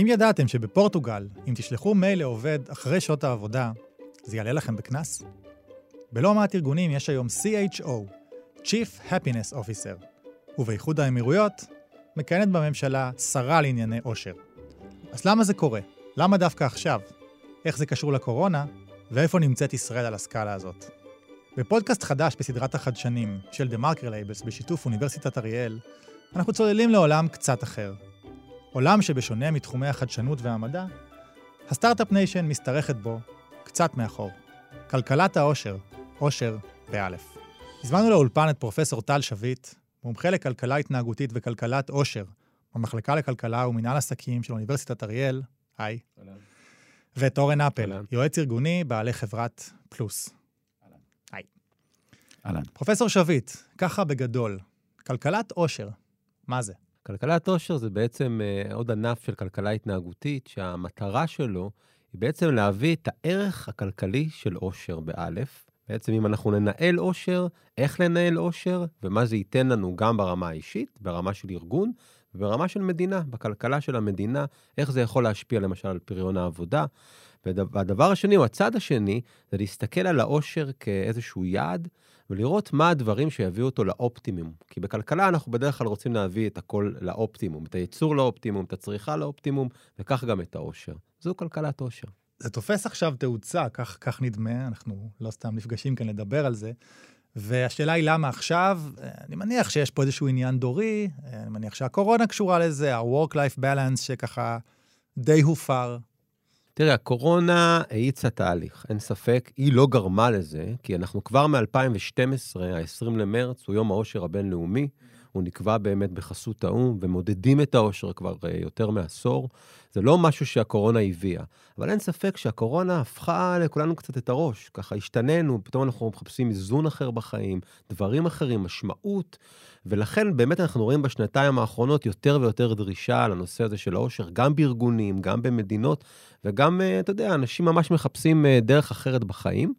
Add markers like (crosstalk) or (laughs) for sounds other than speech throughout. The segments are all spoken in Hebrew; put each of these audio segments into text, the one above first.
האם ידעתם שבפורטוגל, אם תשלחו מייל לעובד אחרי שעות העבודה, זה יעלה לכם בקנס? בלא מעט ארגונים יש היום CHO, Chief Happiness Officer, ובאיחוד האמירויות מכהנת בממשלה שרה לענייני אושר. אז למה זה קורה? למה דווקא עכשיו? איך זה קשור לקורונה? ואיפה נמצאת ישראל על הסקאלה הזאת? בפודקאסט חדש בסדרת החדשנים של מרקר לייבלס בשיתוף אוניברסיטת אריאל, אנחנו צוללים לעולם קצת אחר. עולם שבשונה מתחומי החדשנות והמדע, ה start-up nation משתרכת בו קצת מאחור. כלכלת האושר, אושר באלף. הזמנו לאולפן את פרופסור טל שביט, מומחה לכלכלה התנהגותית וכלכלת אושר, במחלקה לכלכלה ומינהל עסקים של אוניברסיטת אריאל, היי. ואת אורן אפל, יועץ ארגוני, בעלי חברת פלוס. היי. אהלן. פרופסור שביט, ככה בגדול, כלכלת עושר, מה זה? כלכלת עושר זה בעצם אה, עוד ענף של כלכלה התנהגותית, שהמטרה שלו היא בעצם להביא את הערך הכלכלי של עושר באלף. בעצם אם אנחנו ננהל עושר, איך לנהל עושר, ומה זה ייתן לנו גם ברמה האישית, ברמה של ארגון, וברמה של מדינה, בכלכלה של המדינה, איך זה יכול להשפיע למשל על פריון העבודה. והדבר השני, או הצד השני, זה להסתכל על העושר כאיזשהו יעד, ולראות מה הדברים שיביאו אותו לאופטימום. כי בכלכלה אנחנו בדרך כלל רוצים להביא את הכל לאופטימום, את הייצור לאופטימום, את הצריכה לאופטימום, וכך גם את העושר. זו כלכלת עושר. זה תופס עכשיו תאוצה, כך, כך נדמה, אנחנו לא סתם נפגשים כאן לדבר על זה. והשאלה היא למה עכשיו? אני מניח שיש פה איזשהו עניין דורי, אני מניח שהקורונה קשורה לזה, ה-work-life balance שככה די הופר. תראה, הקורונה האיצה תהליך, אין ספק, היא לא גרמה לזה, כי אנחנו כבר מ-2012, ה-20 למרץ, הוא יום העושר הבינלאומי, הוא נקבע באמת בחסות האו"ם, ומודדים את העושר כבר uh, יותר מעשור. זה לא משהו שהקורונה הביאה, אבל אין ספק שהקורונה הפכה לכולנו קצת את הראש. ככה השתננו, פתאום אנחנו מחפשים איזון אחר בחיים, דברים אחרים, משמעות, ולכן באמת אנחנו רואים בשנתיים האחרונות יותר ויותר דרישה לנושא הזה של העושר, גם בארגונים, גם במדינות, וגם, uh, אתה יודע, אנשים ממש מחפשים uh, דרך אחרת בחיים.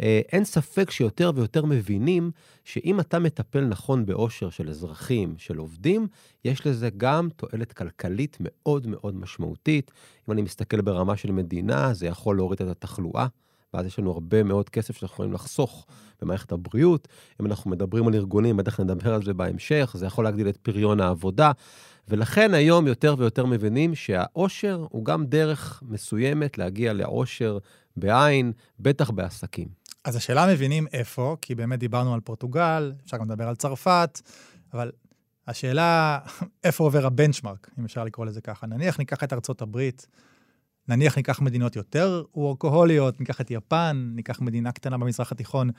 אה, אין ספק שיותר ויותר מבינים שאם אתה מטפל נכון באושר של אזרחים, של עובדים, יש לזה גם תועלת כלכלית מאוד מאוד משמעותית. אם אני מסתכל ברמה של מדינה, זה יכול להוריד את התחלואה. ואז יש לנו הרבה מאוד כסף שאנחנו יכולים לחסוך במערכת הבריאות. אם אנחנו מדברים על ארגונים, בטח נדבר על זה בהמשך, זה יכול להגדיל את פריון העבודה. ולכן היום יותר ויותר מבינים שהעושר הוא גם דרך מסוימת להגיע לעושר בעין, בטח בעסקים. אז השאלה מבינים איפה, כי באמת דיברנו על פורטוגל, אפשר גם לדבר על צרפת, אבל השאלה (laughs) איפה עובר הבנצ'מרק, אם אפשר לקרוא לזה ככה. נניח ניקח את ארצות הברית, נניח ניקח מדינות יותר וורקוהוליות, ניקח את יפן, ניקח מדינה קטנה במזרח התיכון.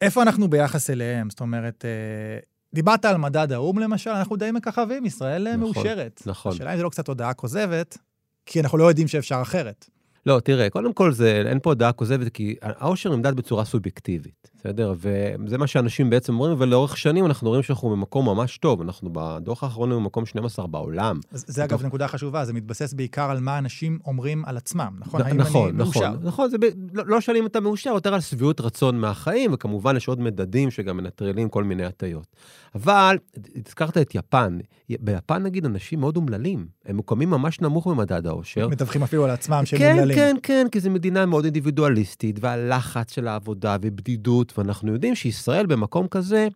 איפה אנחנו ביחס אליהם? זאת אומרת, אה, דיברת על מדד האו"ם למשל, אנחנו די מככבים, ישראל נכון, מאושרת. נכון. השאלה אם זה לא קצת הודעה כוזבת, כי אנחנו לא יודעים שאפשר אחרת. לא, תראה, קודם כל זה, אין פה דעה כוזבת, כי העושר נמדד בצורה סובייקטיבית, בסדר? וזה מה שאנשים בעצם אומרים, ולאורך שנים אנחנו רואים שאנחנו במקום ממש טוב. אנחנו בדוח האחרון במקום 12 בעולם. זה אגב נקודה חשובה, זה מתבסס בעיקר על מה אנשים אומרים על עצמם, נכון? האם נכון, אני נכון, מאושר? נכון, זה ב... לא, לא שואלים אם אתה מאושר, יותר על שביעות רצון מהחיים, וכמובן יש עוד מדדים שגם מנטרלים כל מיני הטיות. אבל, הזכרת את יפן. ביפן, נגיד, אנשים מאוד אומללים. הם מוקמים ממש נמוך במדד העושר. מדווחים אפילו על עצמם שהם כן, אומללים. כן, כן, כי זו מדינה מאוד אינדיבידואליסטית, והלחץ של העבודה ובדידות, ואנחנו יודעים שישראל במקום כזה,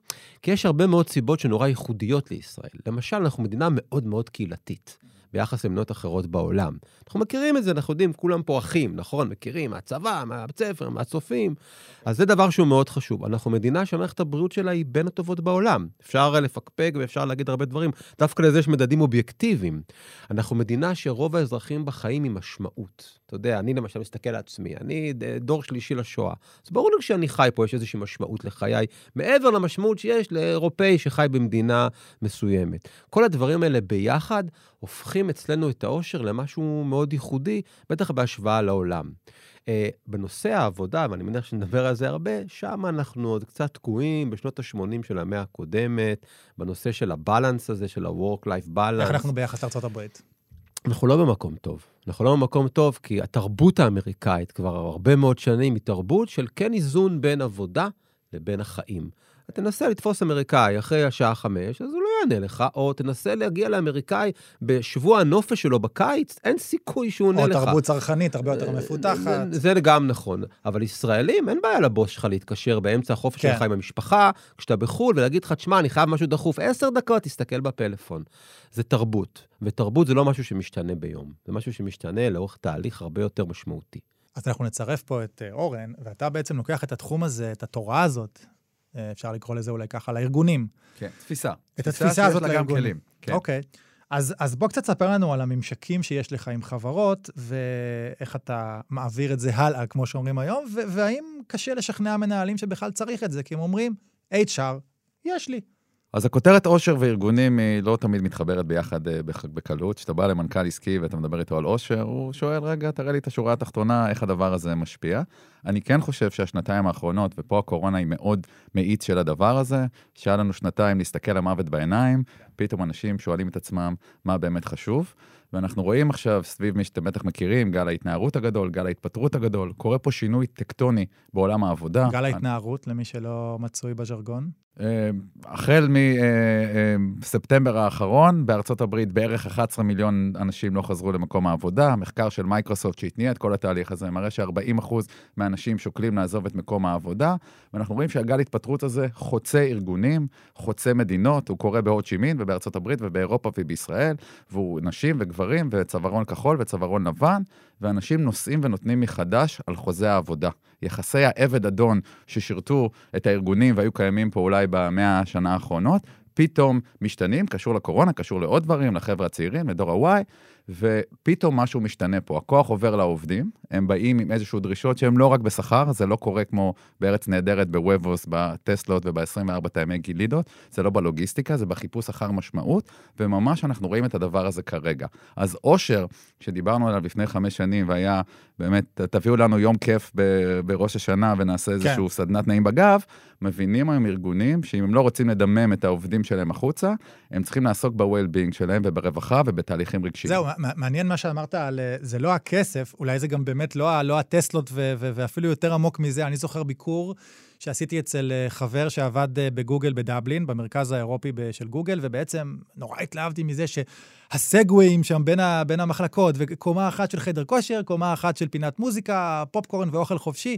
כי יש הרבה מאוד סיבות שנורא ייחודיות לישראל. למשל, אנחנו מדינה מאוד מאוד קהילתית. ביחס למדינות אחרות בעולם. אנחנו מכירים את זה, אנחנו יודעים, כולם פה אחים, נכון? מכירים מהצבא, מהבית ספר, מהצופים. אז זה דבר שהוא מאוד חשוב. אנחנו מדינה שמערכת הבריאות שלה היא בין הטובות בעולם. אפשר לפקפק ואפשר להגיד הרבה דברים, דווקא לזה יש מדדים אובייקטיביים. אנחנו מדינה שרוב האזרחים בחיים עם משמעות. אתה יודע, אני למשל מסתכל על עצמי, אני דור שלישי לשואה. אז ברור לי כשאני חי פה יש איזושהי משמעות לחיי, מעבר למשמעות שיש לאירופאי שחי במדינה מסוימת. כל הדברים האלה ביחד הופכים אצלנו את העושר למשהו מאוד ייחודי, בטח בהשוואה לעולם. Uh, בנושא העבודה, ואני מניח שנדבר על זה הרבה, שם אנחנו עוד קצת תקועים בשנות ה-80 של המאה הקודמת, בנושא של הבלנס הזה, של ה-work-life balance. איך אנחנו ביחס לארה"ב? אנחנו לא במקום טוב. אנחנו לא במקום טוב כי התרבות האמריקאית כבר הרבה מאוד שנים היא תרבות של כן איזון בין עבודה לבין החיים. תנסה לתפוס אמריקאי אחרי השעה חמש, אז הוא לא יענה לך, או תנסה להגיע לאמריקאי בשבוע הנופש שלו בקיץ, אין סיכוי שהוא עונה לך. או תרבות צרכנית הרבה יותר אה, מפותחת. זה גם נכון. אבל ישראלים, אין בעיה לבוס שלך להתקשר באמצע החופש כן. שלך עם המשפחה, כשאתה בחו"ל, ולהגיד לך, תשמע, אני חייב משהו דחוף, עשר דקות, תסתכל בפלאפון. זה תרבות, ותרבות זה לא משהו שמשתנה ביום, זה משהו שמשתנה לאורך תהליך הרבה יותר משמעותי. אז אנחנו נצרף פה את אה, אורן, ואתה בעצם לוקח את התחום הזה, את התורה הזאת, אה, אפשר לקרוא לזה אולי ככה, לארגונים. כן, תפיסה. את התפיסה הזאת לה גם לארגונים. כן. אוקיי. אז, אז בוא קצת תספר לנו על הממשקים שיש לך עם חברות, ואיך אתה מעביר את זה הלאה, כמו שאומרים היום, והאם קשה לשכנע מנהלים שבכלל צריך את זה, כי הם אומרים, HR, יש לי. אז הכותרת עושר וארגונים היא לא תמיד מתחברת ביחד אה, בקלות. כשאתה בא למנכ"ל עסקי ואתה מדבר איתו על עושר, הוא שואל, רגע, תראה לי את השורה התחתונה, איך הדבר הזה משפיע. אני כן חושב שהשנתיים האחרונות, ופה הקורונה היא מאוד מאיץ של הדבר הזה, שהיה לנו שנתיים להסתכל למוות בעיניים, פתאום אנשים שואלים את עצמם מה באמת חשוב. ואנחנו רואים עכשיו, סביב מי שאתם בטח מכירים, גל ההתנערות הגדול, גל ההתפטרות הגדול, קורה פה שינוי טקטוני בעולם העבודה. גל ההתנערות, למי שלא מצוי בז'רגון. אה, החל מספטמבר האחרון, בארצות הברית בערך 11 מיליון אנשים לא חזרו למקום העבודה. מחקר של מייקרוסופט שהתניע את כל התהליך הזה מראה ש-40% מהאנשים שוקלים לעזוב את מקום העבודה, ואנחנו רואים שהגל התפטרות הזה חוצה ארגונים, חוצה מדינות, הוא קורה בהוד שימין ובארצות הברית ובאירופה ובישראל, והוא נשים וגברים וצווארון כחול וצווארון לבן, ואנשים נושאים ונותנים מחדש על חוזה העבודה. יחסי העבד-אדון ששירתו את הארגונים והיו קיימים פה אולי במאה השנה האחרונות, פתאום משתנים, קשור לקורונה, קשור לעוד דברים, לחבר'ה הצעירים, לדור ה-Y, ופתאום משהו משתנה פה. הכוח עובר לעובדים, הם באים עם איזשהו דרישות שהן לא רק בשכר, זה לא קורה כמו בארץ נהדרת, בוובוס, בטסלות וב-24 טעמי גילידות, זה לא בלוגיסטיקה, זה בחיפוש אחר משמעות, וממש אנחנו רואים את הדבר הזה כרגע. אז אושר, שדיברנו עליו לפני חמש שנים, והיה באמת, תביאו לנו יום כיף ב- בראש השנה ונעשה איזשהו סדנת נעים בגב, מבינים היום ארגונים שאם הם לא רוצים לדמם את העובדים שלהם החוצה, הם צריכים לעסוק ב-well-being שלהם וברווחה ובתהליכים רגשיים. זהו, מעניין מה שאמרת על... אה, זה לא הכסף, אולי זה גם באמת לא, לא הטסלות ו- ו- ואפילו יותר עמוק מזה. אני זוכר ביקור שעשיתי אצל אה, חבר שעבד אה, בגוגל בדבלין, במרכז האירופי של גוגל, ובעצם נורא התלהבתי מזה שהסגוויים שם בין, ה- בין המחלקות, וקומה אחת של חדר כושר, קומה אחת של פינת מוזיקה, פופקורן ואוכל חופשי.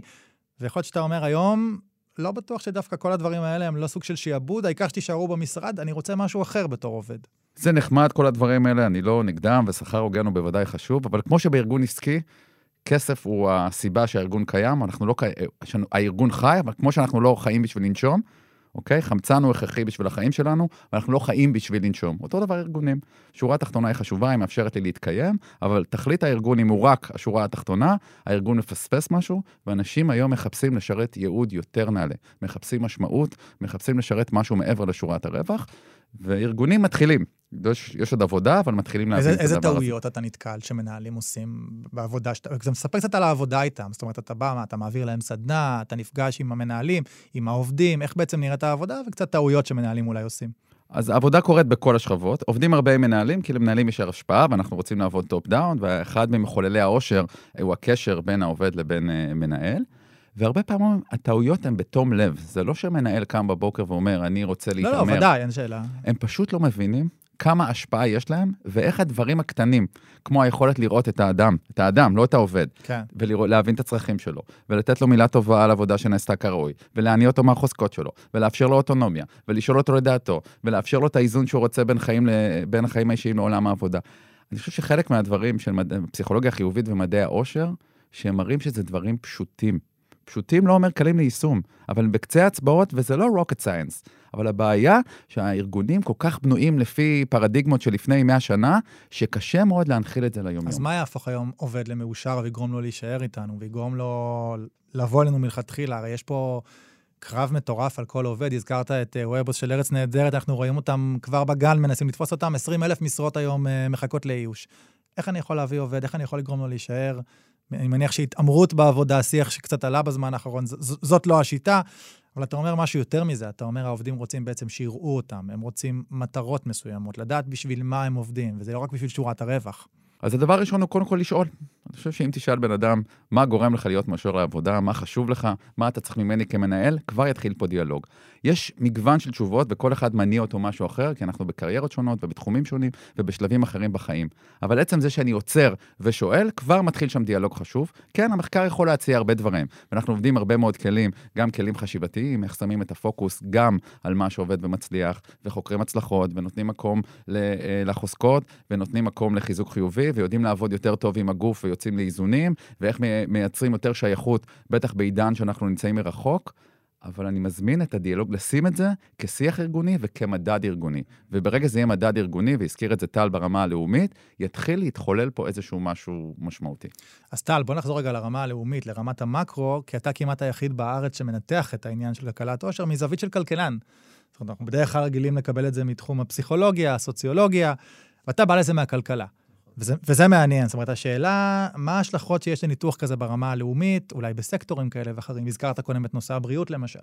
ויכול להיות שאתה אומר היום, לא בטוח שדווקא כל הדברים האלה הם לא סוג של שיעבוד, העיקר שתישארו במשרד, אני רוצה משהו אחר בתור עובד. זה נחמד, כל הדברים האלה, אני לא נגדם, ושכר הוגן הוא בוודאי חשוב, אבל כמו שבארגון עסקי, כסף הוא הסיבה שהארגון קיים, אנחנו לא, קי- יש לנו- הארגון חי, אבל כמו שאנחנו לא חיים בשביל לנשום, אוקיי? חמצן הוא הכרחי בשביל החיים שלנו, ואנחנו לא חיים בשביל לנשום. אותו דבר ארגונים. שורה התחתונה היא חשובה, היא מאפשרת לי להתקיים, אבל תכלית הארגון, אם הוא רק השורה התחתונה, הארגון מפספס משהו, ואנשים היום מחפשים לשרת ייעוד יותר נעלה. מחפשים משמעות, מחפשים לשרת משהו מעבר לשורת הרווח, וארגונים מתחילים. יש, יש עוד עבודה, אבל מתחילים להבין איזה, את איזה הדבר הזה. טעויות אתה נתקל שמנהלים עושים בעבודה שאתה... זה מספר קצת על העבודה איתם. זאת אומרת, אתה בא, מה, אתה מעביר להם סדנה, אתה נפגש עם המנהלים, עם העובדים, איך בעצם נראית העבודה, וקצת טעויות שמנהלים אולי עושים. אז העבודה קורית בכל השכבות. עובדים הרבה עם מנהלים, כי למנהלים יש השפעה, ואנחנו רוצים לעבוד top down, ואחד ממחוללי העושר הוא הקשר בין העובד לבין uh, מנהל. והרבה פעמים הטעויות הן בתום לב. זה לא שמנהל קם בבוקר ואומר, אני רוצה לא, להתעמר. לא, ודאי, אין שאלה. הם פשוט לא מבינים כמה השפעה יש להם, ואיך הדברים הקטנים, כמו היכולת לראות את האדם, את האדם, לא את העובד, כן. ולהבין את הצרכים שלו, ולתת לו מילה טובה על עבודה שנעשתה כראוי, ולהניע אותו מהחוזקות שלו, ולאפשר לו אוטונומיה, ולשאול אותו לדעתו, ולאפשר לו את האיזון שהוא רוצה בין, חיים ל... בין החיים האישיים לעולם העבודה. אני חושב שחלק מהדברים של מד... פסיכולוגיה חיובית ומדעי העושר, שהם מראים שזה דברים פשוטים. פשוטים לא אומר קלים ליישום, אבל הם בקצה האצבעות, וזה לא rocket science. אבל הבעיה שהארגונים כל כך בנויים לפי פרדיגמות של לפני 100 שנה, שקשה מאוד להנחיל את זה ליום-יום. אז מה יהפוך היום עובד למאושר ויגרום לו להישאר איתנו, ויגרום לו לבוא אלינו מלכתחילה? הרי יש פה קרב מטורף על כל עובד. הזכרת את אה, וובוס של ארץ נהדרת, אנחנו רואים אותם כבר בגן, מנסים לתפוס אותם, 20 אלף משרות היום אה, מחכות לאיוש. איך אני יכול להביא עובד? איך אני יכול לגרום לו להישאר? אני מניח שהתעמרות בעבודה, שיח שקצת עלה בזמן האחרון, זאת לא השיטה, אבל אתה אומר משהו יותר מזה, אתה אומר העובדים רוצים בעצם שיראו אותם, הם רוצים מטרות מסוימות, לדעת בשביל מה הם עובדים, וזה לא רק בשביל שורת הרווח. אז הדבר הראשון הוא קודם כל לשאול. אני חושב שאם תשאל בן אדם מה גורם לך להיות מאשר לעבודה, מה חשוב לך, מה אתה צריך ממני כמנהל, כבר יתחיל פה דיאלוג. יש מגוון של תשובות וכל אחד מניע אותו משהו אחר, כי אנחנו בקריירות שונות ובתחומים שונים ובשלבים אחרים בחיים. אבל עצם זה שאני עוצר ושואל, כבר מתחיל שם דיאלוג חשוב. כן, המחקר יכול להציע הרבה דברים, ואנחנו עובדים הרבה מאוד כלים, גם כלים חשיבתיים, איך שמים את הפוקוס גם על מה שעובד ומצליח, וחוקרים הצלחות, ונותנים מקום אה, לחוזקות, ונותנים מקום לחיזוק חיובי, ויודעים לעבוד יותר טוב עם הגוף ויוצאים לאיזונים, ואיך מייצרים יותר שייכות, בטח בעידן שאנחנו נמצאים מרחוק. אבל אני מזמין את הדיאלוג לשים את זה כשיח ארגוני וכמדד ארגוני. וברגע זה יהיה מדד ארגוני, והזכיר את זה טל ברמה הלאומית, יתחיל להתחולל פה איזשהו משהו משמעותי. אז טל, בוא נחזור רגע לרמה הלאומית, לרמת המקרו, כי אתה כמעט היחיד בארץ שמנתח את העניין של כלכלת עושר מזווית של כלכלן. זאת אומרת, אנחנו בדרך כלל רגילים לקבל את זה מתחום הפסיכולוגיה, הסוציולוגיה, ואתה בא לזה מהכלכלה. וזה, וזה מעניין, זאת אומרת, השאלה, מה ההשלכות שיש לניתוח כזה ברמה הלאומית, אולי בסקטורים כאלה ואחרים? הזכרת קודם את נושא הבריאות, למשל.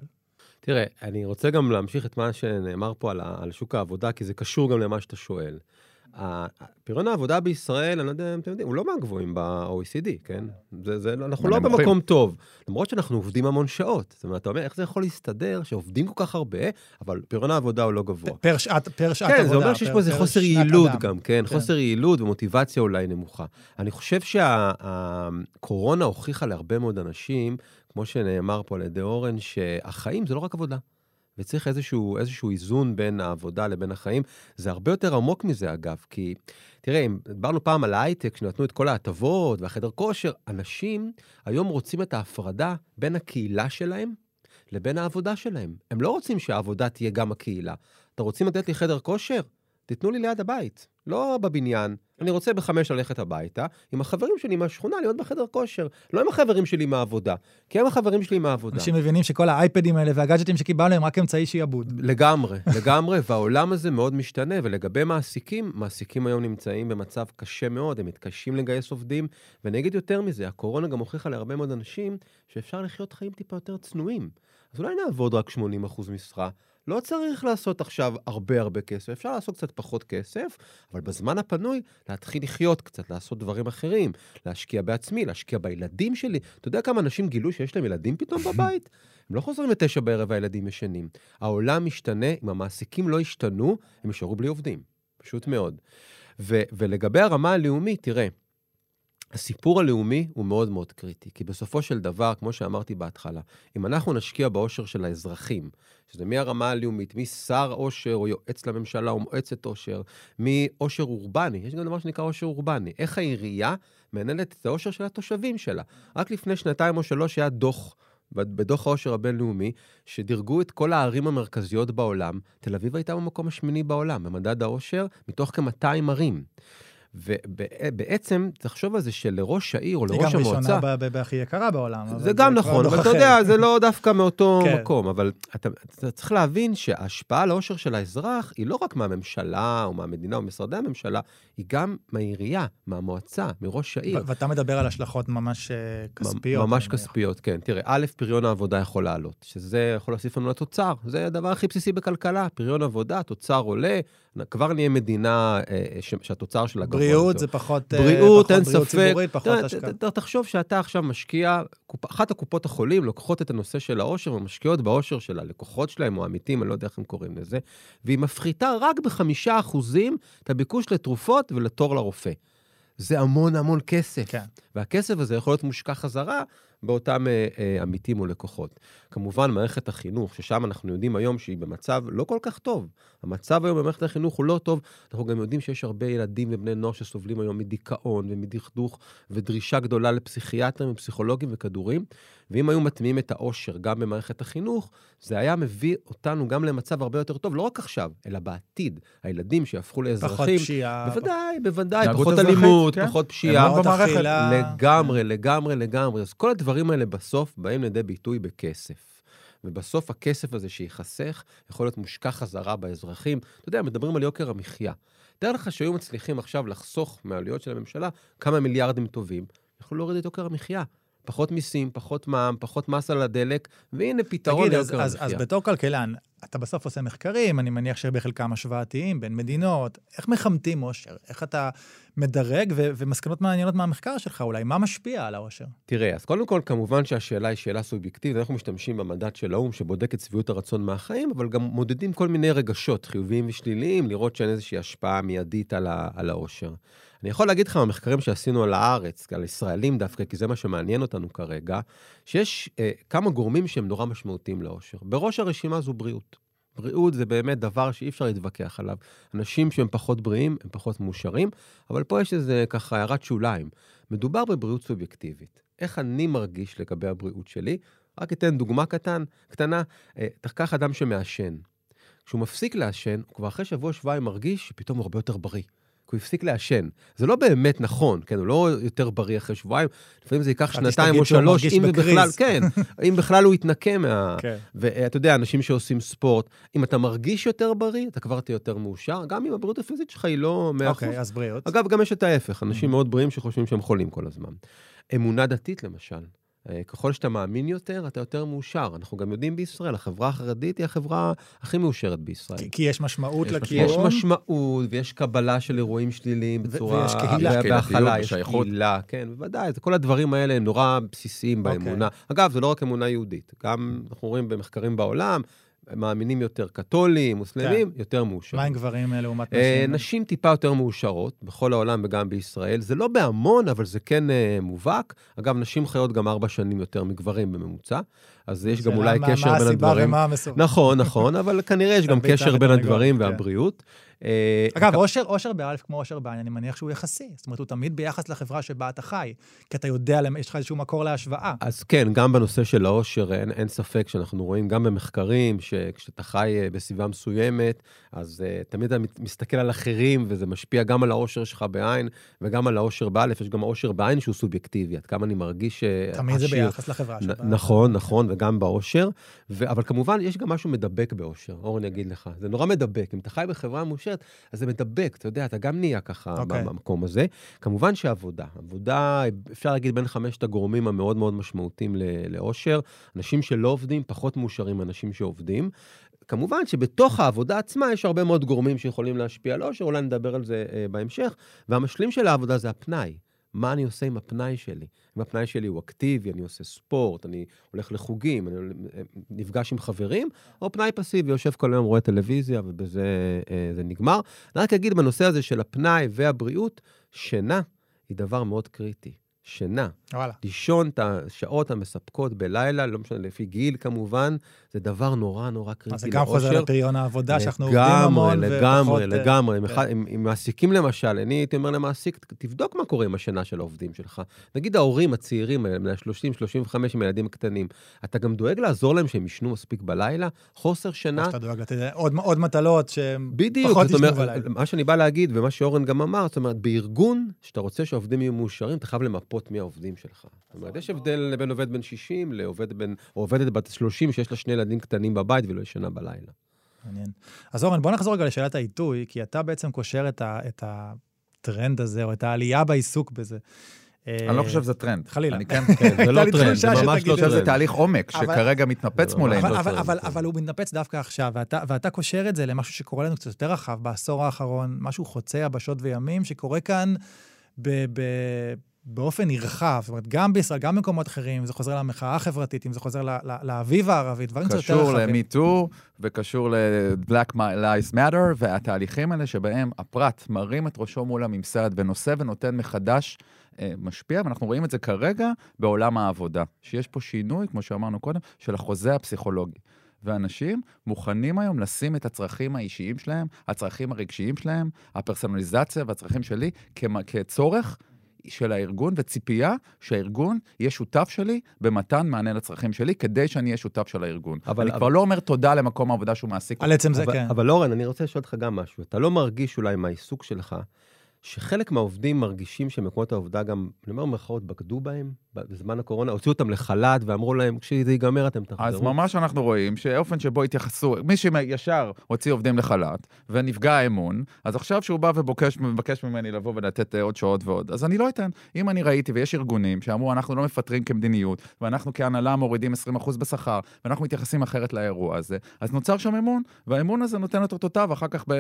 תראה, אני רוצה גם להמשיך את מה שנאמר פה על, על שוק העבודה, כי זה קשור גם למה שאתה שואל. פריון העבודה בישראל, אני לא יודע אם אתם יודעים, הוא לא מהגבוהים ב-OECD, כן? זה, זה, אנחנו לא במקום טוב. למרות שאנחנו עובדים המון שעות. זאת אומרת, אתה אומר, איך זה יכול להסתדר שעובדים כל כך הרבה, אבל פריון העבודה הוא לא גבוה. פר שעת, כן, עבודה. כן, זה אומר שיש פה איזה חוסר יעילות גם, כן? כן? חוסר יעילות ומוטיבציה אולי נמוכה. אני חושב שהקורונה הוכיחה להרבה מאוד אנשים, כמו שנאמר פה על ידי אורן, שהחיים זה לא רק עבודה. וצריך איזשהו, איזשהו איזון בין העבודה לבין החיים. זה הרבה יותר עמוק מזה, אגב, כי תראה, אם דיברנו פעם על ההייטק, שנתנו את כל ההטבות והחדר כושר, אנשים היום רוצים את ההפרדה בין הקהילה שלהם לבין העבודה שלהם. הם לא רוצים שהעבודה תהיה גם הקהילה. אתם רוצים לתת לי חדר כושר? תיתנו לי ליד הבית, לא בבניין. אני רוצה בחמש ללכת הביתה, עם החברים שלי מהשכונה להיות בחדר כושר, לא עם החברים שלי מהעבודה, כי הם החברים שלי מהעבודה. אנשים מבינים שכל האייפדים האלה והגאדג'טים שקיבלנו הם רק אמצעי שיעבוד. לגמרי, (laughs) לגמרי, והעולם הזה מאוד משתנה, ולגבי מעסיקים, מעסיקים היום נמצאים במצב קשה מאוד, הם מתקשים לגייס עובדים, ואני אגיד יותר מזה, הקורונה גם הוכיחה להרבה מאוד אנשים שאפשר לחיות חיים טיפה יותר צנועים. אז אולי נעבוד רק 80% משרה. לא צריך לעשות עכשיו הרבה הרבה כסף, אפשר לעשות קצת פחות כסף, אבל בזמן הפנוי להתחיל לחיות קצת, לעשות דברים אחרים, להשקיע בעצמי, להשקיע בילדים שלי. אתה יודע כמה אנשים גילו שיש להם ילדים פתאום (laughs) בבית? הם לא חוזרים לתשע בערב והילדים ישנים. העולם משתנה, אם המעסיקים לא ישתנו, הם יישארו בלי עובדים. פשוט מאוד. ו- ולגבי הרמה הלאומית, תראה, הסיפור הלאומי הוא מאוד מאוד קריטי, כי בסופו של דבר, כמו שאמרתי בהתחלה, אם אנחנו נשקיע באושר של האזרחים, שזה מהרמה הלאומית, משר עושר או יועץ לממשלה או מועצת עושר, מאושר אורבני, יש גם דבר שנקרא עושר אורבני, איך העירייה מנהלת את העושר של התושבים שלה. רק לפני שנתיים או שלוש היה דוח. בדוח העושר הבינלאומי, שדירגו את כל הערים המרכזיות בעולם, תל אביב הייתה במקום השמיני בעולם, במדד העושר, מתוך כ-200 ערים. ובעצם, תחשוב על זה שלראש העיר או לראש המועצה... היא גם ראשונה בהכי יקרה בעולם. זה גם נכון, אבל אתה יודע, זה לא דווקא מאותו (laughs) כן. מקום. אבל אתה, אתה צריך להבין שההשפעה על העושר של האזרח היא לא רק מהממשלה או מהמדינה או משרדי הממשלה, היא גם מהעירייה, מהמועצה, מראש העיר. ואתה מדבר על השלכות ממש אה, כספיות. ממש כספיות, כן. תראה, א', פריון העבודה יכול לעלות, שזה יכול להוסיף לנו לתוצר. זה הדבר הכי בסיסי בכלכלה. פריון עבודה, תוצר עולה, כבר נהיה מדינה אה, שהתוצר שלה גבוה. בריאות זה פחות, אה, בריאות, אין ספק. ציבורית, פחות השקעה. תחשוב שאתה עכשיו משקיע, אחת הקופות החולים לוקחות את הנושא של העושר ומשקיעות בעושר של הלקוחות שלהם, או העמיתים, אני לא יודע איך הם קוראים לזה, והיא מפחיתה רק בחמישה אחוזים את הביקוש לתרופות ולתור לרופא. זה המון המון כסף. כן. והכסף הזה יכול להיות מושקע חזרה באותם אה, אה, עמיתים או לקוחות. כמובן, מערכת החינוך, ששם אנחנו יודעים היום שהיא במצב לא כל כך טוב. המצב היום במערכת החינוך הוא לא טוב. אנחנו גם יודעים שיש הרבה ילדים ובני נוער שסובלים היום מדיכאון ומדכדוך ודרישה גדולה לפסיכיאטרים ופסיכולוגים וכדורים. ואם היו מטמיעים את העושר גם במערכת החינוך, זה היה מביא אותנו גם למצב הרבה יותר טוב, לא רק עכשיו, אלא בעתיד. הילדים שיהפכו לאזרחים... פחות פשיעה. בוודאי, בוודאי, פחות אלימות, כן? פחות פשיעה. אכילה. לגמרי, לגמרי, לגמרי. אז כל הדברים האלה בסוף באים לידי ביטוי בכסף. ובסוף הכסף הזה שייחסך יכול להיות מושקע חזרה באזרחים. אתה יודע, מדברים על יוקר המחיה. תאר לך שהיו מצליחים עכשיו לחסוך מהעלויות של הממשלה כמה מיליארדים טובים, יכלו להוריד את יוקר המחיה. פחות מיסים, פחות מע"מ, פחות מס על הדלק, והנה פתרון ליוקר המחיה. אז, אז בתור כלכלן, אתה בסוף עושה מחקרים, אני מניח שבחלקם השוואתיים, בין מדינות. איך מחמתים עושר? איך אתה מדרג, ו- ומסקנות מעניינות מהמחקר שלך אולי, מה משפיע על העושר? תראה, אז קודם כל, כמובן שהשאלה היא שאלה סובייקטיבית. אנחנו משתמשים במדד של האו"ם, שבודק את שביעות הרצון מהחיים, אבל גם מודדים כל מיני רגשות חיוביים ושליליים, לראות שאין איזושהי השפעה מיידית על, ה- על העושר. אני יכול להגיד לך במחקרים שעשינו על הארץ, על ישראלים דווקא, כי זה מה שמעניין אותנו כרגע, שיש אה, כמה גורמים שהם נורא משמעותיים לאושר. בראש הרשימה זו בריאות. בריאות זה באמת דבר שאי אפשר להתווכח עליו. אנשים שהם פחות בריאים, הם פחות מאושרים, אבל פה יש איזה ככה הערת שוליים. מדובר בבריאות סובייקטיבית. איך אני מרגיש לגבי הבריאות שלי? רק אתן דוגמה קטן, קטנה. אה, תקח אדם שמעשן. כשהוא מפסיק לעשן, הוא כבר אחרי שבוע-שבועיים מרגיש שפתאום הוא הרבה יותר בריא. כי הוא הפסיק לעשן. זה לא באמת נכון, כן, הוא לא יותר בריא אחרי שבועיים, לפעמים זה ייקח שנתיים או שלוש, אם בכלל, כן, (laughs) אם בכלל הוא יתנקה מה... כן. ואתה יודע, אנשים שעושים ספורט, אם אתה מרגיש יותר בריא, אתה כבר תהיה יותר מאושר, גם אם הבריאות הפיזית שלך היא לא מאה אחוז. אוקיי, אז בריאות. אגב, גם יש את ההפך, אנשים mm-hmm. מאוד בריאים שחושבים שהם חולים כל הזמן. אמונה דתית, למשל. אה, ככל שאתה מאמין יותר, אתה יותר מאושר. אנחנו גם יודעים בישראל, החברה החרדית היא החברה הכי מאושרת בישראל. כי, כי יש משמעות לקיום. יש משמעות, ויש קבלה של אירועים שליליים בצורה... ויש קהילה. בהכלה, יש קהילה, כן, בוודאי. כל הדברים האלה הם נורא בסיסיים אוקיי. באמונה. Okay. אגב, זה לא רק אמונה יהודית. גם אנחנו רואים במחקרים בעולם, מאמינים יותר קתולים, מוסלמים, כן. יותר מאושרים. מה עם גברים לעומת אה, נשים? נשים טיפה יותר מאושרות, בכל העולם וגם בישראל. זה לא בהמון, אבל זה כן uh, מובהק. אגב, נשים חיות גם ארבע שנים יותר מגברים בממוצע, אז יש גם אולי קשר בין הדברים. מה הסיבה ומה המסורת. נכון, נכון, אבל כנראה יש גם קשר בין הדברים כן. והבריאות. אה, אגב, אושר, אושר באלף כמו אושר בעין, אני מניח שהוא יחסי. זאת אומרת, הוא תמיד ביחס לחברה שבה אתה חי, כי אתה יודע, יש לך איזשהו מקור להשוואה. אז כן, גם בנושא של האושר, אין, אין ספק שאנחנו רואים גם במחקרים, שכשאתה חי אה, בסביבה מסוימת, אז uh, תמיד אתה מסתכל על אחרים, וזה משפיע גם על האושר שלך בעין, וגם על האושר באלף. יש גם האושר בעין שהוא סובייקטיבי, עד כמה אני מרגיש תמיד השיר... זה ביחס לחברה שבה. נכון, נכון, וגם באושר. ו... אבל כמובן, יש גם משהו מדבק באושר, אורן יגיד לך. זה נורא מדבק. אם אתה חי בחברה מאושרת, אז זה מדבק, אתה יודע, אתה גם נהיה ככה okay. אוקיי. במקום הזה. כמובן שעבודה, עבודה, אפשר להגיד בין חמשת הגורמים המאוד מאוד משמעותיים לאושר. אנשים שלא עובדים, פחות מאושרים מאנשים שעובדים. כמובן שבתוך העבודה עצמה יש הרבה מאוד גורמים שיכולים להשפיע על אושר, אולי נדבר על זה אה, בהמשך, והמשלים של העבודה זה הפנאי. מה אני עושה עם הפנאי שלי. אם הפנאי שלי הוא אקטיבי, אני עושה ספורט, אני הולך לחוגים, אני נפגש עם חברים, או פנאי פסיבי, יושב כל היום, רואה טלוויזיה, ובזה אה, זה נגמר. אני רק אגיד בנושא הזה של הפנאי והבריאות, שינה היא דבר מאוד קריטי. שינה. וואלה. לישון את השעות המספקות בלילה, לא משנה, לפי גיל כמובן, זה דבר נורא נורא קריטי לאושר. אז זה גם חוזר לפריון העבודה, שאנחנו עובדים המון לגמרי. לגמרי, לגמרי. כן. עם מעסיקים למשל, אני הייתי אומר למעסיק, תבדוק מה קורה עם השינה של העובדים שלך. נגיד ההורים הצעירים האלה, בני 30, 35 עם ילדים קטנים, אתה גם דואג לעזור להם שהם ישנו מספיק בלילה? חוסר שינה... אתה דואג לתת עוד, עוד מטלות שהם פחות ישנו בלילה. בדיוק, מה שאני בא להגיד, ומה שאורן גם אמר, זאת אומרת, בארגון, שאתה רוצה שהעובדים יהיו מאושרים, אתה חייב למפות מי העובדים שלך. זאת אומרת, יש הבדל בין עובד בן 60 לעובד בן, או עובדת בת 30 שיש לה שני ילדים קטנים בבית ולא ישנה בלילה. מעניין. אז אורן, בוא נחזור רגע לשאלת העיתוי, כי אתה בעצם קושר את, ה, את הטרנד הזה, או את העלייה בעיסוק בזה. אני לא חושב שזה טרנד. חלילה. אני כן, כן, זה (laughs) לא טרנד, זה ממש לא טרנד. שזה תהליך עומק, שכרגע מתנפץ מולנו. אבל הוא מתנפץ דווקא עכשיו, ואתה קושר את זה למשהו שקורה לנו קצת יותר רחב בעשור האחרון, משהו חוצה יבשות וימים, שקורה כאן באופן נרחב, זאת אומרת, גם בישראל, גם במקומות אחרים, אם זה חוזר למחאה החברתית, אם זה חוזר לאביב הערבי, דברים קצת יותר רחבים. קשור ל-MeToo וקשור ל-Black Lives Matter, והתהליכים האלה שבהם הפרט מרים את ראשו מול הממסד ונושא ונותן מחדש אה, משפיע, ואנחנו רואים את זה כרגע בעולם העבודה, שיש פה שינוי, כמו שאמרנו קודם, של החוזה הפסיכולוגי. ואנשים מוכנים היום לשים את הצרכים האישיים שלהם, הצרכים הרגשיים שלהם, הפרסונליזציה והצרכים שלי כצורך של הארגון וציפייה שהארגון יהיה שותף שלי במתן מענה לצרכים שלי, כדי שאני אהיה שותף של הארגון. אבל, אני אבל... כבר לא אומר תודה למקום העבודה שהוא מעסיק. על עצם זה, אבל, כן. אבל אורן, אני רוצה לשאול אותך גם משהו. אתה לא מרגיש אולי מהעיסוק שלך, שחלק מהעובדים מרגישים שמקומות העבודה גם, אני אומר במרכאות, בגדו בהם, בזמן הקורונה, הוציאו אותם לחל"ת ואמרו להם, כשזה ייגמר אתם תחזרו. אז ממש אנחנו רואים שאופן שבו התייחסו, מי שישר הוציא עובדים לחל"ת ונפגע האמון, אז עכשיו שהוא בא ומבקש ממני לבוא ולתת אה, עוד שעות ועוד, אז אני לא אתן. אם אני ראיתי, ויש ארגונים שאמרו, אנחנו לא מפטרים כמדיניות, ואנחנו כהנהלה מורידים 20% בשכר, ואנחנו מתייחסים אחרת לאירוע הזה, אז נוצר שם אמון, והאמון הזה נותן את אותותיו אחר כך ב...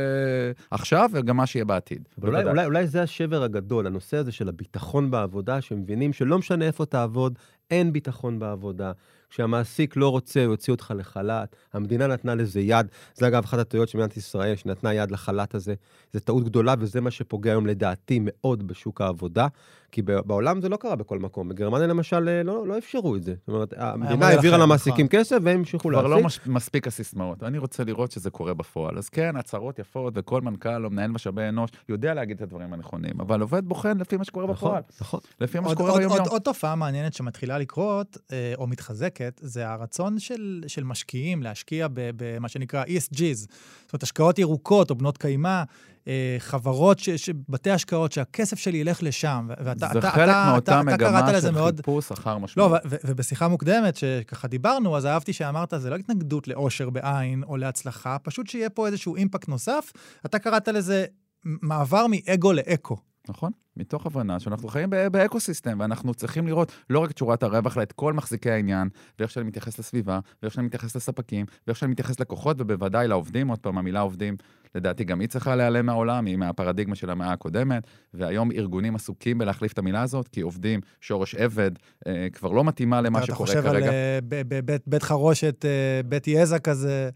עכשיו, וגם מה שיהיה בעתיד. אולי, אולי, אולי זה השבר הגדול, הנושא הזה של הביטחון בעבודה, שמבינים שלא משנה איפה תעבוד, אין ביטחון בעבודה. כשהמעסיק לא רוצה, הוא יוציא אותך לחל"ת. המדינה נתנה לזה יד. זה אגב אחת הטעויות של מדינת ישראל, שנתנה יד לחל"ת הזה. זו טעות גדולה, וזה מה שפוגע היום לדעתי מאוד בשוק העבודה. כי בעולם זה לא קרה בכל מקום. בגרמניה למשל אה, לא, לא אפשרו את זה. זאת אומרת, המדינה העבירה למעסיקים נכון. כסף והם המשיכו להעסיק. כבר לא מש, מספיק הסיסמאות. אני רוצה לראות שזה קורה בפועל. אז כן, הצהרות יפות, וכל מנכ"ל או מנהל משאבי אנוש יודע להגיד את הדברים הנכונים, אבל עובד בוחן לפי מה שקורה נכון, בפועל. נכון. לפי מה שקורה ביום-יום. עוד, עוד תופעה מעניינת שמתחילה לקרות, אה, או מתחזקת, זה הרצון של, של משקיעים להשקיע במה שנקרא ESGs, זאת אומרת, השקעות ירוקות או בנות קיימא. אה, חברות, ש, ש, בתי השקעות, שהכסף שלי ילך לשם. ואתה, זה אתה, חלק אתה, מאותה אתה, מגמה אתה של מאוד... חיפוש אחר משמעות. לא, ו, ו, ובשיחה מוקדמת, שככה דיברנו, אז אהבתי שאמרת, זה לא התנגדות לעושר בעין או להצלחה, פשוט שיהיה פה איזשהו אימפקט נוסף. אתה קראת לזה מעבר מאגו לאקו. נכון, מתוך הבנה שאנחנו חיים ב ecosystem, ואנחנו צריכים לראות לא רק את שורת הרווח, אלא את כל מחזיקי העניין, ואיך שאני מתייחס לסביבה, ואיך שאני מתייחס לספקים, ואיך שאני מתייחס לקוחות, ובוודאי לעובדים, עוד פעם, המילה עובדים, לדעתי גם היא צריכה להיעלם מהעולם, היא מהפרדיגמה של המאה הקודמת, והיום ארגונים עסוקים בלהחליף את המילה הזאת, כי עובדים, שורש עבד, אה, כבר לא מתאימה למה שקורה כרגע. אתה חושב על אה, בית חרושת, אה, בית יזע כזה.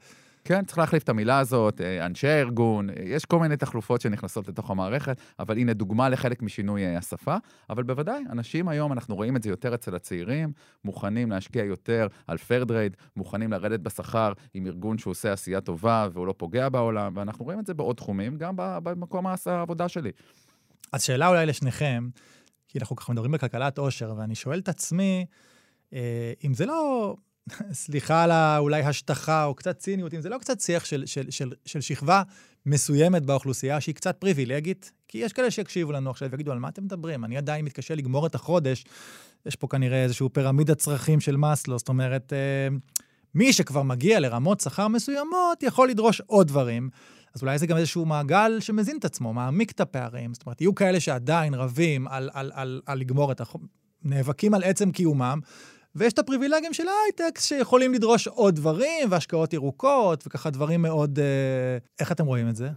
כן, צריך להחליף את המילה הזאת, אה, אנשי הארגון, יש כל מיני תחלופות שנכנסות לתוך המערכת, אבל הנה דוגמה לחלק משינוי אה, השפה. אבל בוודאי, אנשים היום, אנחנו רואים את זה יותר אצל הצעירים, מוכנים להשקיע יותר על fair trade, מוכנים לרדת בשכר עם ארגון שהוא עושה עשייה טובה והוא לא פוגע בעולם, ואנחנו רואים את זה בעוד תחומים, גם במקום העבודה שלי. אז שאלה אולי לשניכם, כי אנחנו ככה מדברים בכלכלת עושר, ואני שואל את עצמי, אה, אם זה לא סליחה על אולי השטחה או קצת ציניות, אם זה לא קצת שיח של, של, של, של שכבה מסוימת באוכלוסייה שהיא קצת פריבילגית, כי יש כאלה שיקשיבו לנו עכשיו ויגידו, על מה אתם מדברים? אני עדיין מתקשה לגמור את החודש. יש פה כנראה איזשהו פירמידת צרכים של מאסלו, זאת אומרת, אה, מי שכבר מגיע לרמות שכר מסוימות יכול לדרוש עוד דברים. אז אולי זה גם איזשהו מעגל שמזין את עצמו, מעמיק את הפערים. זאת אומרת, יהיו כאלה שעדיין רבים על, על, על, על לגמור את החודש, נאבקים על עצם קיומם, ויש את הפריבילגים של ההייטק שיכולים לדרוש עוד דברים, והשקעות ירוקות, וככה דברים מאוד... אה... איך אתם רואים את זה?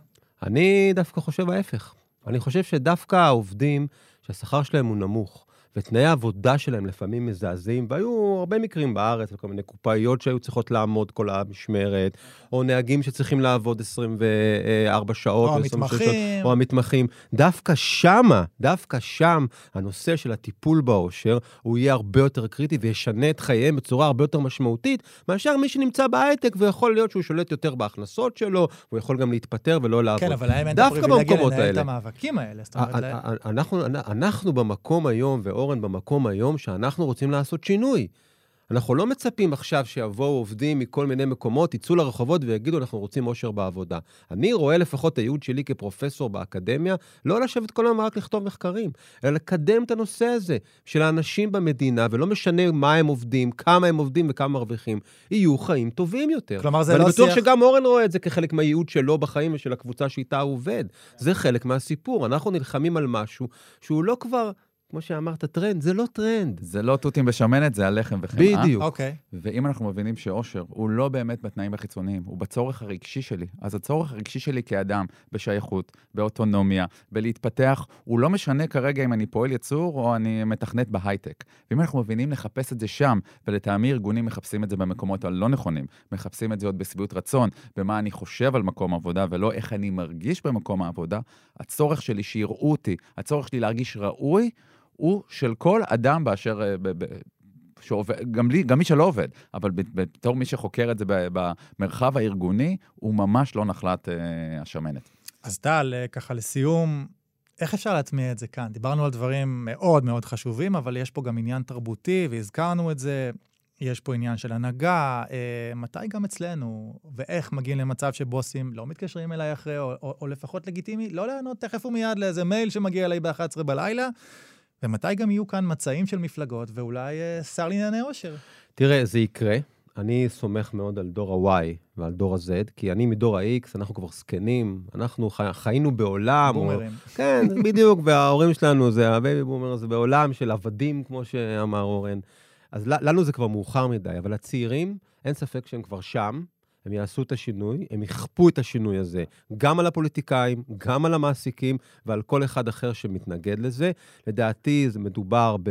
אני דווקא חושב ההפך. אני חושב שדווקא העובדים, שהשכר שלהם הוא נמוך, ותנאי העבודה שלהם לפעמים מזעזעים, והיו הרבה מקרים בארץ, וכל מיני קופאיות שהיו צריכות לעמוד כל המשמרת, או נהגים שצריכים לעבוד 24 שעות. או המתמחים. או המתמחים. דווקא שמה, דווקא שם, הנושא של הטיפול בעושר, הוא יהיה הרבה יותר קריטי וישנה את חייהם בצורה הרבה יותר משמעותית, מאשר מי שנמצא בהייטק, ויכול להיות שהוא שולט יותר בהכנסות שלו, הוא יכול גם להתפטר ולא לעבוד. כן, אבל להם אין את הפריבילגיה לנהל את המאבקים האלה. אנחנו, במקום היום, אורן, במקום היום שאנחנו רוצים לעשות שינוי. אנחנו לא מצפים עכשיו שיבואו עובדים מכל מיני מקומות, יצאו לרחובות ויגידו, אנחנו רוצים אושר בעבודה. אני רואה לפחות את הייעוד שלי כפרופסור באקדמיה, לא לשבת כל הזמן רק לכתוב מחקרים, אלא לקדם את הנושא הזה של האנשים במדינה, ולא משנה מה הם עובדים, כמה הם עובדים וכמה מרוויחים, יהיו חיים טובים יותר. כלומר, זה לא שיח... ואני בטוח שגם אורן רואה את זה כחלק מהייעוד שלו בחיים ושל הקבוצה שאיתה הוא עובד. זה חלק מהסיפור. אנחנו נלחמים על משהו שהוא לא כבר... כמו שאמרת, טרנד, זה לא טרנד. זה לא תותים בשמנת, זה הלחם וחמאה. בדיוק. אוקיי. Okay. ואם אנחנו מבינים שאושר הוא לא באמת בתנאים החיצוניים, הוא בצורך הרגשי שלי, אז הצורך הרגשי שלי כאדם, בשייכות, באוטונומיה, בלהתפתח, הוא לא משנה כרגע אם אני פועל יצור או אני מתכנת בהייטק. ואם אנחנו מבינים לחפש את זה שם, ולטעמי ארגונים מחפשים את זה במקומות הלא נכונים, מחפשים את זה עוד בשביעות רצון, במה אני חושב על מקום עבודה ולא איך אני מרגיש במקום העבודה, הצורך שלי שיראו אותי, הצורך שלי להרגיש ראוי, הוא של כל אדם באשר... אה, ב, ב, שעובד, גם, לי, גם מי שלא עובד, אבל בתור מי שחוקר את זה במרחב הארגוני, הוא ממש לא נחלת אה, השמנת. אז טל, אה, ככה לסיום, איך אפשר להטמיע את זה כאן? דיברנו על דברים מאוד מאוד חשובים, אבל יש פה גם עניין תרבותי, והזכרנו את זה. יש פה עניין של הנהגה, אה, מתי גם אצלנו, ואיך מגיעים למצב שבוסים לא מתקשרים אליי אחרי, או, או, או לפחות לגיטימי, לא לענות תכף ומיד לאיזה מייל שמגיע אליי ב-11 בלילה, ומתי גם יהיו כאן מצעים של מפלגות ואולי אה, שר לענייני עושר. תראה, זה יקרה. אני סומך מאוד על דור ה-Y ועל דור ה-Z, כי אני מדור ה-X, אנחנו כבר זקנים, אנחנו חי... חיינו בעולם... בומרים. או... כן, (laughs) בדיוק, וההורים שלנו זה ה baby boomer, זה בעולם של עבדים, כמו שאמר אורן. אז לנו זה כבר מאוחר מדי, אבל הצעירים, אין ספק שהם כבר שם, הם יעשו את השינוי, הם יכפו את השינוי הזה גם על הפוליטיקאים, גם על המעסיקים ועל כל אחד אחר שמתנגד לזה. לדעתי, זה מדובר ב...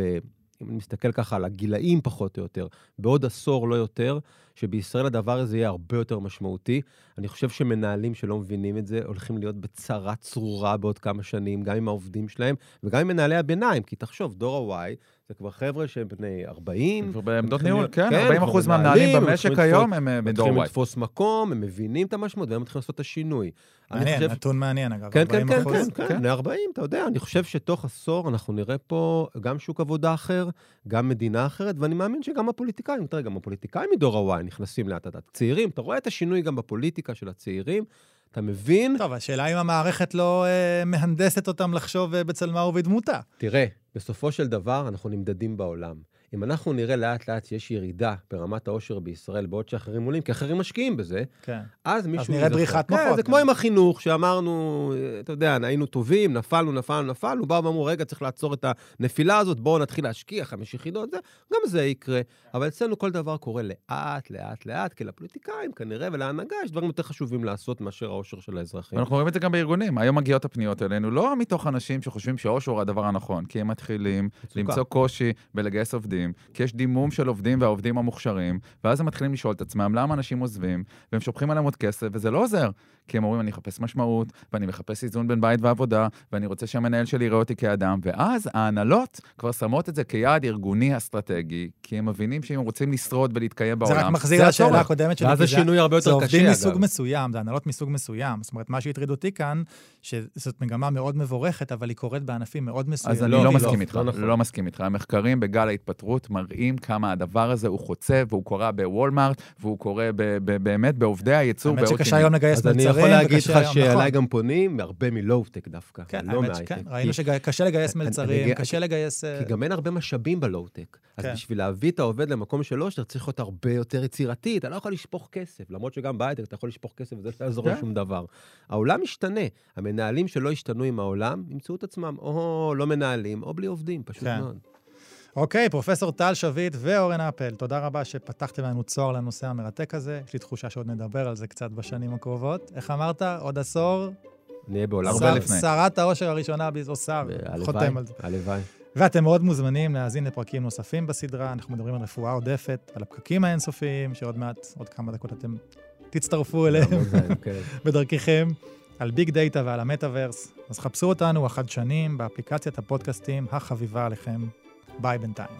אם אני מסתכל ככה על הגילאים פחות או יותר, בעוד עשור לא יותר, שבישראל הדבר הזה יהיה הרבה יותר משמעותי. אני חושב שמנהלים שלא מבינים את זה הולכים להיות בצרה צרורה בעוד כמה שנים, גם עם העובדים שלהם וגם עם מנהלי הביניים, כי תחשוב, דור ה-Y זה כבר חבר'ה שהם בני 40. כבר בעמדות ניהול, כן, 40 אחוז מהמנהלים במשק היום הם מדור Y. מתחילים לתפוס מקום, הם מבינים את המשמעות והם מתחילים לעשות את השינוי. מעניין, נתון מעניין אגב, כן, כן, כן, כן, כן, בני 40, אתה יודע, אני חושב שתוך עשור אנחנו נראה פה גם שוק עבודה אחר, גם מדינה אחרת, ואני מאמין שגם הפוליטיקאים, תראה, גם הפוליטיקאים מדור ה-Y נכנסים לאט לאט. צעירים, אתה רואה את השינוי גם בפוליטיקה של הצעירים, אתה מבין? טוב, השאלה אם המערכת לא אה, מהנדסת אותם לחשוב אה, בצלמה ובדמותה. תראה, בסופו של דבר אנחנו נמדדים בעולם. אם אנחנו נראה לאט-לאט שיש ירידה ברמת העושר בישראל, בעוד שאחרים עולים, כי אחרים משקיעים בזה, כן. אז מישהו... אז נראה בריחת כן, מוחות. זה כמו עם החינוך, שאמרנו, אתה יודע, היינו טובים, נפלנו, נפלנו, נפלנו, באו ואמרו, רגע, צריך לעצור את הנפילה הזאת, בואו נתחיל להשקיע חמש יחידות, זה, גם זה יקרה. אבל אצלנו כל דבר קורה לאט, לאט, לאט, כי לפוליטיקאים כנראה ולהנהגה יש דברים יותר חשובים לעשות מאשר העושר של האזרחים. אנחנו רואים את זה גם בארגונים. היום מגיעות הפניות אלינו, לא מתוך אנשים שחושבים שהעושר הוא הדבר הנכון, כי הם מתחילים למצוא קושי בלגייס עובדים, כי יש דימום של עובדים והעובדים המוכשרים, ואז הם מתחילים לשאול את עצמם למה אנשים עוזבים, והם שופכים עליהם עוד כסף, וזה לא עוזר. כי הם אומרים, אני אחפש משמעות, ואני מחפש איזון בין בית ועבודה, ואני רוצה שהמנהל שלי יראה אותי כאדם, ואז ההנהלות כבר שמות את זה כיעד ארגוני אסטרטגי, כי הם מבינים שאם הם רוצים לשרוד ולהתקיים בעולם, זה רק מחזיר לשאלה הקודמת שלי. ואז השינוי הרבה יותר קשה, אגב. זה עובדים מסוג מסוים, זה הנהלות מסוג מסוים. זאת אומרת, מה שהטריד אותי כאן, שזאת מגמה מאוד מבורכת, אבל היא קורית בענפים מאוד מסוימים. אז אני לא, לא מסכים איתך, לא, לא מסכים איתך. המחקרים בגל ההתפטרות מראים כמה הדבר הזה הוא חוצה, והוא קורה בוולמארט, והוא קורה באמת בעובדי הייצור. האמת שקשה היום לגייס מלצרים, יכול להגיד לך שאליי נכון. גם פונים, הרבה מלואו-טק דווקא, כן, לא מהייטק. כן, ראינו שקשה לגייס מלצרים, קשה לגייס... כי גם אין הרבה משאבים בלואו-טק. אז כן. בשביל להביא את העובד למקום שלו, אתה צריך להיות הרבה יותר יצירתי, אתה לא יכול לשפוך כסף, למרות שגם בהייטק אתה יכול לשפוך כסף וזה לא יעזור לשום דבר. העולם משתנה, המנהלים שלא השתנו עם העולם, ימצאו את עצמם או לא מנהלים, או בלי עובדים, פשוט מאוד. אוקיי, פרופסור טל שביט ואורן אפל, תודה רבה שפתחתם לנו צוהר לנושא המרתק הזה. יש לי תחושה שעוד נדבר על זה קצת בשנים הקרובות. איך אמרת? עוד עשור? נהיה בעולם הרבה לפני. שרת העושר הראשונה, או שר, חותם על זה. הלוואי. ואתם מאוד מוזמנים להאזין לפרקים נוספים בסדרה. אנחנו מדברים על רפואה עודפת, על הפקקים האינסופיים, שעוד מעט, עוד כמה דקות אתם תצטרפו אליהם כן. (laughs) בדרככם, על ביג דאטה ועל המטאוורס. אז חפשו אותנו החדשנים באפליקציית הפודקאסטים החביבה עליכם. Bye bentanya.